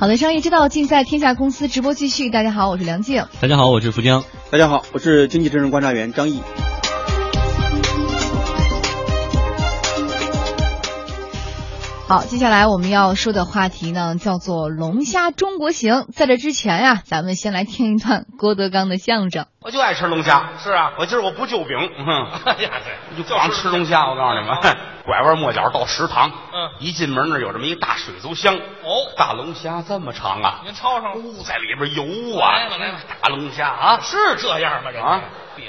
好的，商业之道尽在天下公司直播继续。大家好，我是梁静。大家好，我是福江。大家好，我是经济真人观察员张毅。好，接下来我们要说的话题呢，叫做“龙虾中国行”。在这之前呀，咱们先来听一段郭德纲的相声。我就爱吃龙虾，是啊，我今儿我不就饼，哎呀，就光吃龙虾。我告诉你们，拐弯抹角到食堂，嗯，一进门那有这么一大水族箱，哦，大龙虾这么长啊，您抄上，呜，在里边游啊，来吧来吧，大龙虾啊，是这样吗？这啊，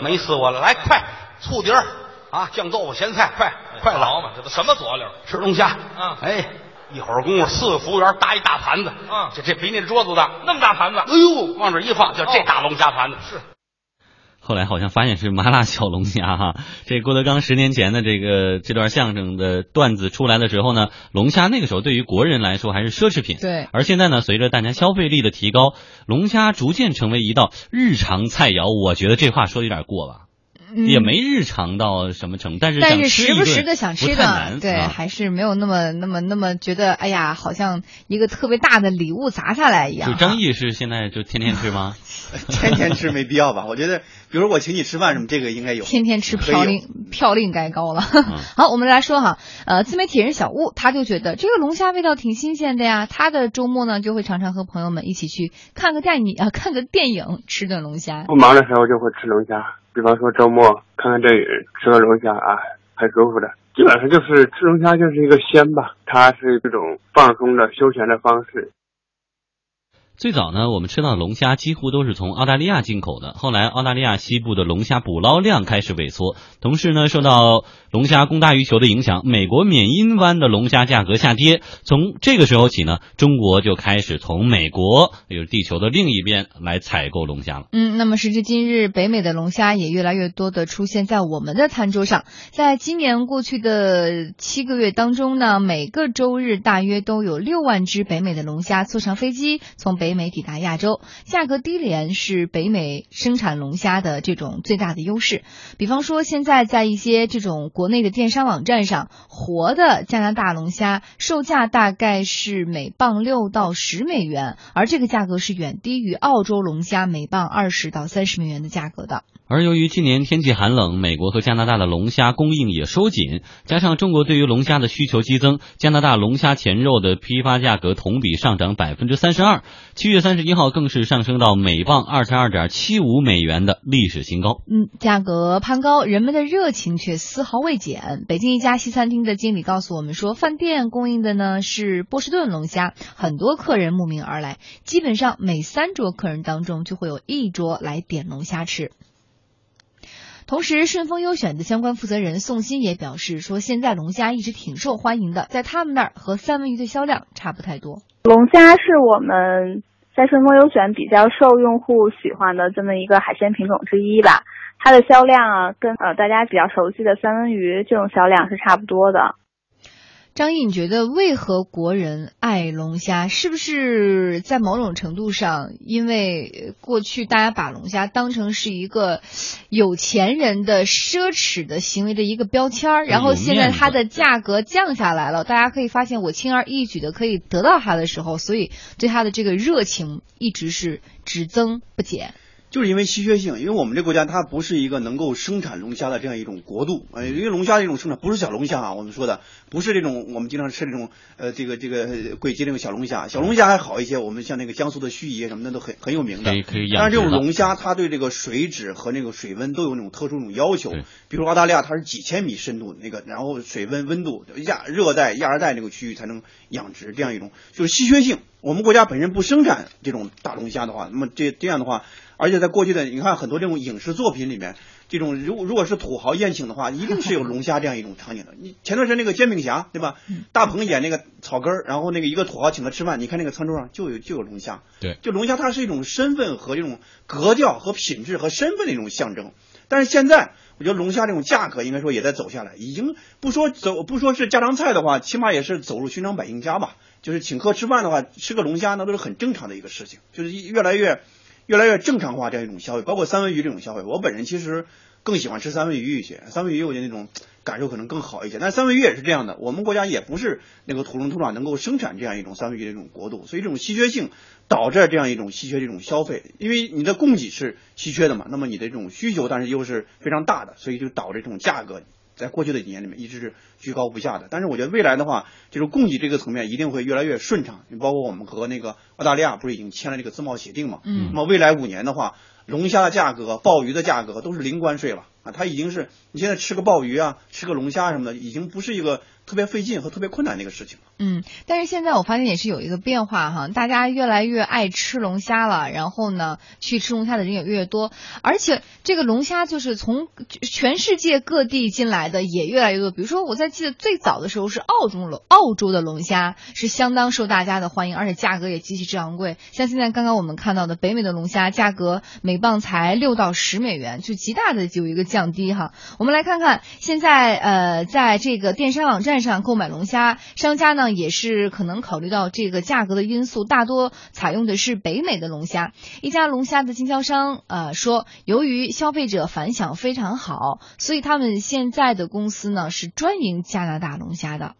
美死我了，来快，醋碟儿啊，酱豆腐、咸菜，快快捞嘛，这都什么佐料？吃龙虾，啊，哎，一会儿功夫，四个服务员搭一大盘子，啊，这这比那桌子大，那么大盘子，哎呦，往这一放，就这大龙虾盘子是。后来好像发现是麻辣小龙虾哈，这郭德纲十年前的这个这段相声的段子出来的时候呢，龙虾那个时候对于国人来说还是奢侈品。对。而现在呢，随着大家消费力的提高，龙虾逐渐成为一道日常菜肴。我觉得这话说的有点过吧，嗯、也没日常到什么程度，但是但是时不时的想吃的，对，啊、还是没有那么那么那么觉得，哎呀，好像一个特别大的礼物砸下来一样。就张毅是现在就天天吃吗？天天吃没必要吧？我觉得，比如我请你吃饭什么，这个应该有。天天吃票令票令该高了。好，我们来说哈，呃，自媒体人小物他就觉得这个龙虾味道挺新鲜的呀，他的周末呢就会常常和朋友们一起去看个电影啊，看个电影，吃顿龙虾。不忙的时候就会吃龙虾，比方说周末看看电影，吃个龙虾啊，很舒服的。基本上就是吃龙虾就是一个鲜吧，它是一种放松的休闲的方式。最早呢，我们吃到的龙虾几乎都是从澳大利亚进口的。后来，澳大利亚西部的龙虾捕捞量开始萎缩，同时呢，受到龙虾供大于求的影响，美国缅因湾的龙虾价格下跌。从这个时候起呢，中国就开始从美国，也就是地球的另一边来采购龙虾了。嗯，那么时至今日，北美的龙虾也越来越多的出现在我们的餐桌上。在今年过去的七个月当中呢，每个周日大约都有六万只北美的龙虾坐上飞机从北。北美抵达亚洲，价格低廉是北美生产龙虾的这种最大的优势。比方说，现在在一些这种国内的电商网站上，活的加拿大龙虾售价大概是每磅六到十美元，而这个价格是远低于澳洲龙虾每磅二十到三十美元的价格的。而由于今年天气寒冷，美国和加拿大的龙虾供应也收紧，加上中国对于龙虾的需求激增，加拿大龙虾前肉的批发价格同比上涨百分之三十二。七月三十一号更是上升到每磅二十二点七五美元的历史新高。嗯，价格攀高，人们的热情却丝毫未减。北京一家西餐厅的经理告诉我们说，饭店供应的呢是波士顿龙虾，很多客人慕名而来，基本上每三桌客人当中就会有一桌来点龙虾吃。同时，顺丰优选的相关负责人宋鑫也表示说，现在龙虾一直挺受欢迎的，在他们那儿和三文鱼的销量差不太多。龙虾是我们在顺丰优选比较受用户喜欢的这么一个海鲜品种之一吧，它的销量啊，跟呃大家比较熟悉的三文鱼这种销量是差不多的。张毅，你觉得为何国人爱龙虾？是不是在某种程度上，因为过去大家把龙虾当成是一个有钱人的奢侈的行为的一个标签儿，然后现在它的价格降下来了，大家可以发现我轻而易举的可以得到它的时候，所以对它的这个热情一直是只增不减。就是因为稀缺性，因为我们这国家它不是一个能够生产龙虾的这样一种国度，呃，因为龙虾这种生产不是小龙虾啊，我们说的不是这种我们经常吃这种呃这个这个贵级这种小龙虾，小龙虾还好一些，我们像那个江苏的盱眙什么的都很很有名的，可以可以但是这种龙虾它对这个水质和那个水温都有那种特殊那种要求，比如澳大利亚它是几千米深度那个，然后水温温度亚热带亚热带那个区域才能养殖这样一种就是稀缺性，我们国家本身不生产这种大龙虾的话，那么这这样的话。而且在过去的，你看很多这种影视作品里面，这种如如果是土豪宴请的话，一定是有龙虾这样一种场景的。你前段时间那个煎饼侠，对吧？大鹏演那个草根儿，然后那个一个土豪请他吃饭，你看那个餐桌上就有就有龙虾。对，就龙虾它是一种身份和这种格调和品质和身份的一种象征。但是现在，我觉得龙虾这种价格应该说也在走下来，已经不说走不说是家常菜的话，起码也是走入寻常百姓家吧。就是请客吃饭的话，吃个龙虾那都是很正常的一个事情，就是越来越。越来越正常化这样一种消费，包括三文鱼这种消费。我本人其实更喜欢吃三文鱼一些。三文鱼我觉得那种感受可能更好一些。但三文鱼也是这样的，我们国家也不是那个土生土长能够生产这样一种三文鱼的这种国度，所以这种稀缺性导致这样一种稀缺这种消费。因为你的供给是稀缺的嘛，那么你的这种需求但是又是非常大的，所以就导致这种价格。在过去的几年里面一直是居高不下的，但是我觉得未来的话，就是供给这个层面一定会越来越顺畅。你包括我们和那个澳大利亚不是已经签了这个自贸协定嘛？嗯，那么未来五年的话，龙虾的价格、鲍鱼的价格都是零关税了啊！它已经是你现在吃个鲍鱼啊，吃个龙虾什么的，已经不是一个特别费劲和特别困难的一个事情。嗯，但是现在我发现也是有一个变化哈，大家越来越爱吃龙虾了，然后呢，去吃龙虾的人也越多，而且这个龙虾就是从全世界各地进来的也越来越多。比如说，我在记得最早的时候是澳洲龙，澳洲的龙虾是相当受大家的欢迎，而且价格也极其之昂贵。像现在刚刚我们看到的北美的龙虾，价格每磅才六到十美元，就极大的有一个降低哈。我们来看看现在呃，在这个电商网站上购买龙虾，商家呢。也是可能考虑到这个价格的因素，大多采用的是北美的龙虾。一家龙虾的经销商呃说，由于消费者反响非常好，所以他们现在的公司呢是专营加拿大龙虾的。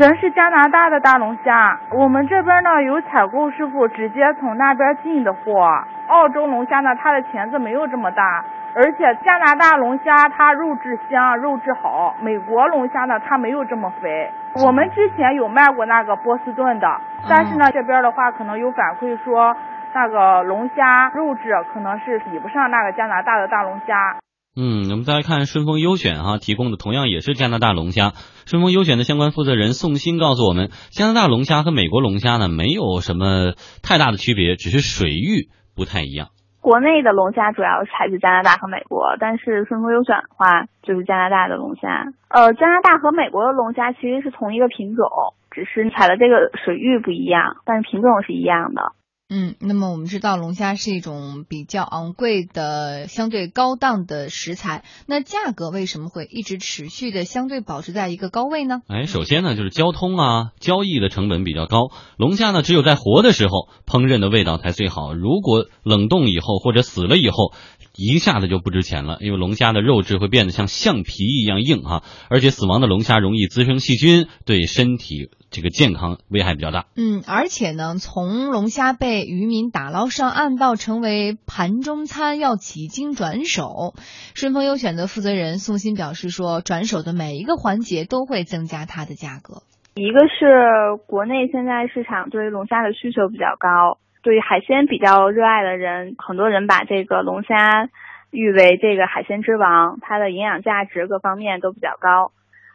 咱是加拿大的大龙虾，我们这边呢有采购师傅直接从那边进的货。澳洲龙虾呢，它的钳子没有这么大。而且加拿大龙虾它肉质香，肉质好。美国龙虾呢，它没有这么肥。我们之前有卖过那个波士顿的，但是呢，这边的话可能有反馈说，那个龙虾肉质可能是比不上那个加拿大的大龙虾。嗯，我们再来看顺丰优选哈提供的同样也是加拿大龙虾。顺丰优选的相关负责人宋鑫告诉我们，加拿大龙虾和美国龙虾呢没有什么太大的区别，只是水域不太一样。国内的龙虾主要采自加拿大和美国，但是顺丰优选的话就是加拿大的龙虾。呃，加拿大和美国的龙虾其实是同一个品种，只是采的这个水域不一样，但是品种是一样的。嗯，那么我们知道龙虾是一种比较昂贵的、相对高档的食材，那价格为什么会一直持续的相对保持在一个高位呢？哎，首先呢，就是交通啊、交易的成本比较高。龙虾呢，只有在活的时候烹饪的味道才最好，如果冷冻以后或者死了以后，一下子就不值钱了，因为龙虾的肉质会变得像橡皮一样硬哈，而且死亡的龙虾容易滋生细菌，对身体。这个健康危害比较大。嗯，而且呢，从龙虾被渔民打捞上岸到成为盘中餐，要几经转手。顺丰优选的负责人宋鑫表示说，转手的每一个环节都会增加它的价格。一个是国内现在市场对龙虾的需求比较高，对海鲜比较热爱的人，很多人把这个龙虾誉为这个海鲜之王，它的营养价值各方面都比较高。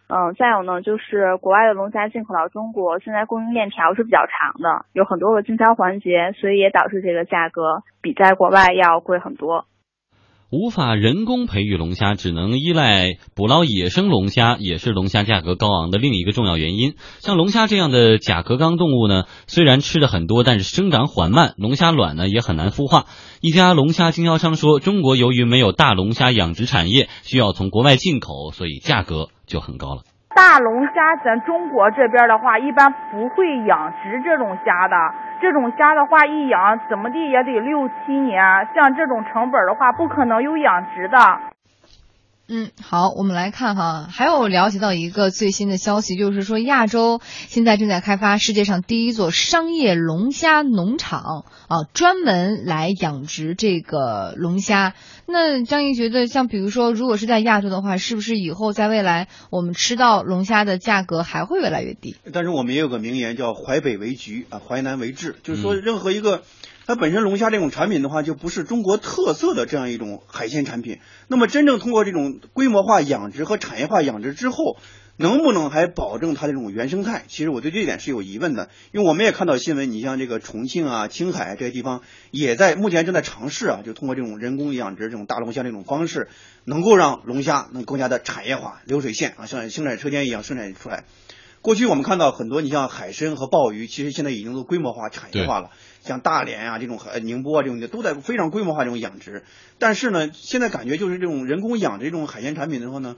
嗯，再有呢，就是国外的龙虾进口到中国，现在供应链条是比较长的，有很多个经销环节，所以也导致这个价格比在国外要贵很多。无法人工培育龙虾，只能依赖捕捞野生龙虾，也是龙虾价格高昂的另一个重要原因。像龙虾这样的甲壳纲动物呢，虽然吃的很多，但是生长缓慢，龙虾卵呢也很难孵化。一家龙虾经销商说，中国由于没有大龙虾养殖产业，需要从国外进口，所以价格就很高了。大龙虾，咱中国这边的话，一般不会养殖这种虾的。这种虾的话，一养怎么地也得六七年。像这种成本的话，不可能有养殖的。嗯，好，我们来看哈，还有了解到一个最新的消息，就是说亚洲现在正在开发世界上第一座商业龙虾农场啊，专门来养殖这个龙虾。那张毅觉得，像比如说，如果是在亚洲的话，是不是以后在未来我们吃到龙虾的价格还会越来越低？但是我们也有个名言叫“淮北为橘啊，淮南为枳”，就是说任何一个。它本身龙虾这种产品的话，就不是中国特色的这样一种海鲜产品。那么真正通过这种规模化养殖和产业化养殖之后，能不能还保证它这种原生态？其实我对这一点是有疑问的。因为我们也看到新闻，你像这个重庆啊、青海这些地方，也在目前正在尝试啊，就通过这种人工养殖这种大龙虾这种方式，能够让龙虾能更加的产业化、流水线啊，像生产车间一样生产出来。过去我们看到很多，你像海参和鲍鱼，其实现在已经都规模化、产业化了。像大连啊这种呃宁波啊这种的，都在非常规模化这种养殖。但是呢，现在感觉就是这种人工养殖这种海鲜产品的话呢，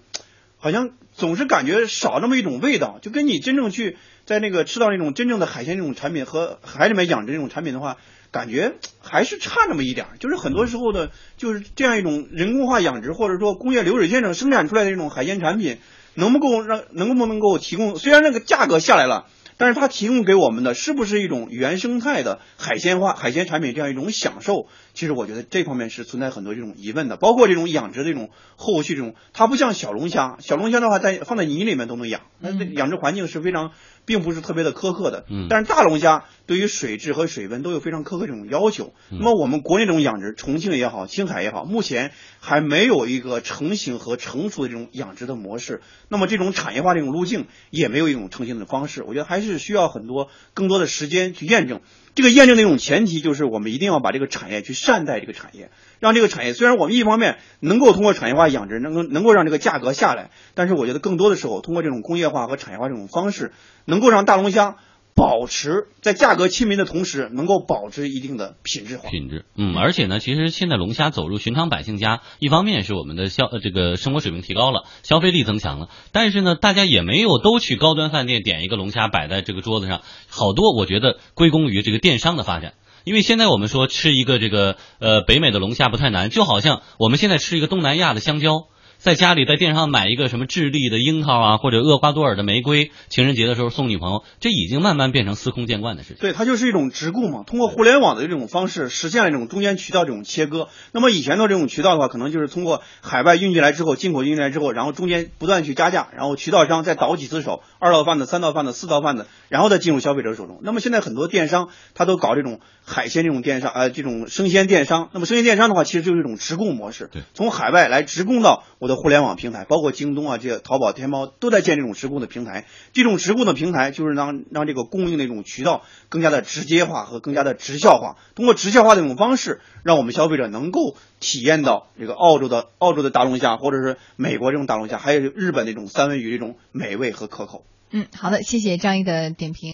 好像总是感觉少那么一种味道。就跟你真正去在那个吃到那种真正的海鲜这种产品和海里面养殖这种产品的话，感觉还是差那么一点儿。就是很多时候的，就是这样一种人工化养殖或者说工业流水线上生产出来的这种海鲜产品，能不够让能不能够提供？虽然那个价格下来了。但是它提供给我们的是不是一种原生态的海鲜化海鲜产品这样一种享受？其实我觉得这方面是存在很多这种疑问的，包括这种养殖这种后续这种，它不像小龙虾，小龙虾的话在放在泥里面都能养，那养殖环境是非常。并不是特别的苛刻的，嗯，但是大龙虾对于水质和水温都有非常苛刻这种要求。那么我们国内这种养殖，重庆也好，青海也好，目前还没有一个成型和成熟的这种养殖的模式。那么这种产业化这种路径也没有一种成型的方式。我觉得还是需要很多更多的时间去验证。这个验证的一种前提就是我们一定要把这个产业去善待这个产业，让这个产业虽然我们一方面能够通过产业化养殖能够能够让这个价格下来，但是我觉得更多的时候通过这种工业化和产业化这种方式。能够让大龙虾保持在价格亲民的同时，能够保持一定的品质化。品质，嗯，而且呢，其实现在龙虾走入寻常百姓家，一方面是我们的消呃这个生活水平提高了，消费力增强了，但是呢，大家也没有都去高端饭店点一个龙虾摆在这个桌子上，好多我觉得归功于这个电商的发展。因为现在我们说吃一个这个呃北美的龙虾不太难，就好像我们现在吃一个东南亚的香蕉。在家里在电视上买一个什么智利的樱桃啊，或者厄瓜多尔的玫瑰，情人节的时候送女朋友，这已经慢慢变成司空见惯的事情。对，它就是一种直供嘛，通过互联网的这种方式实现了这种中间渠道这种切割。那么以前的这种渠道的话，可能就是通过海外运进来之后，进口运进来之后，然后中间不断去加价，然后渠道商再倒几次手，二道贩子、三道贩子、四道贩子，然后再进入消费者手中。那么现在很多电商他都搞这种海鲜这种电商，呃，这种生鲜电商。那么生鲜电商的话，其实就是一种直供模式，对，从海外来直供到我的互联网平台。包括京东啊，这些淘宝、天猫都在建这种直供的平台。这种直供的平台就是让让这个供应的一种渠道更加的直接化和更加的直效化。通过直效化的这种方式，让我们消费者能够体验到这个澳洲的澳洲的大龙虾，或者是美国这种大龙虾，还有日本那种三文鱼这种美味和可口。嗯，好的，谢谢张毅的点评。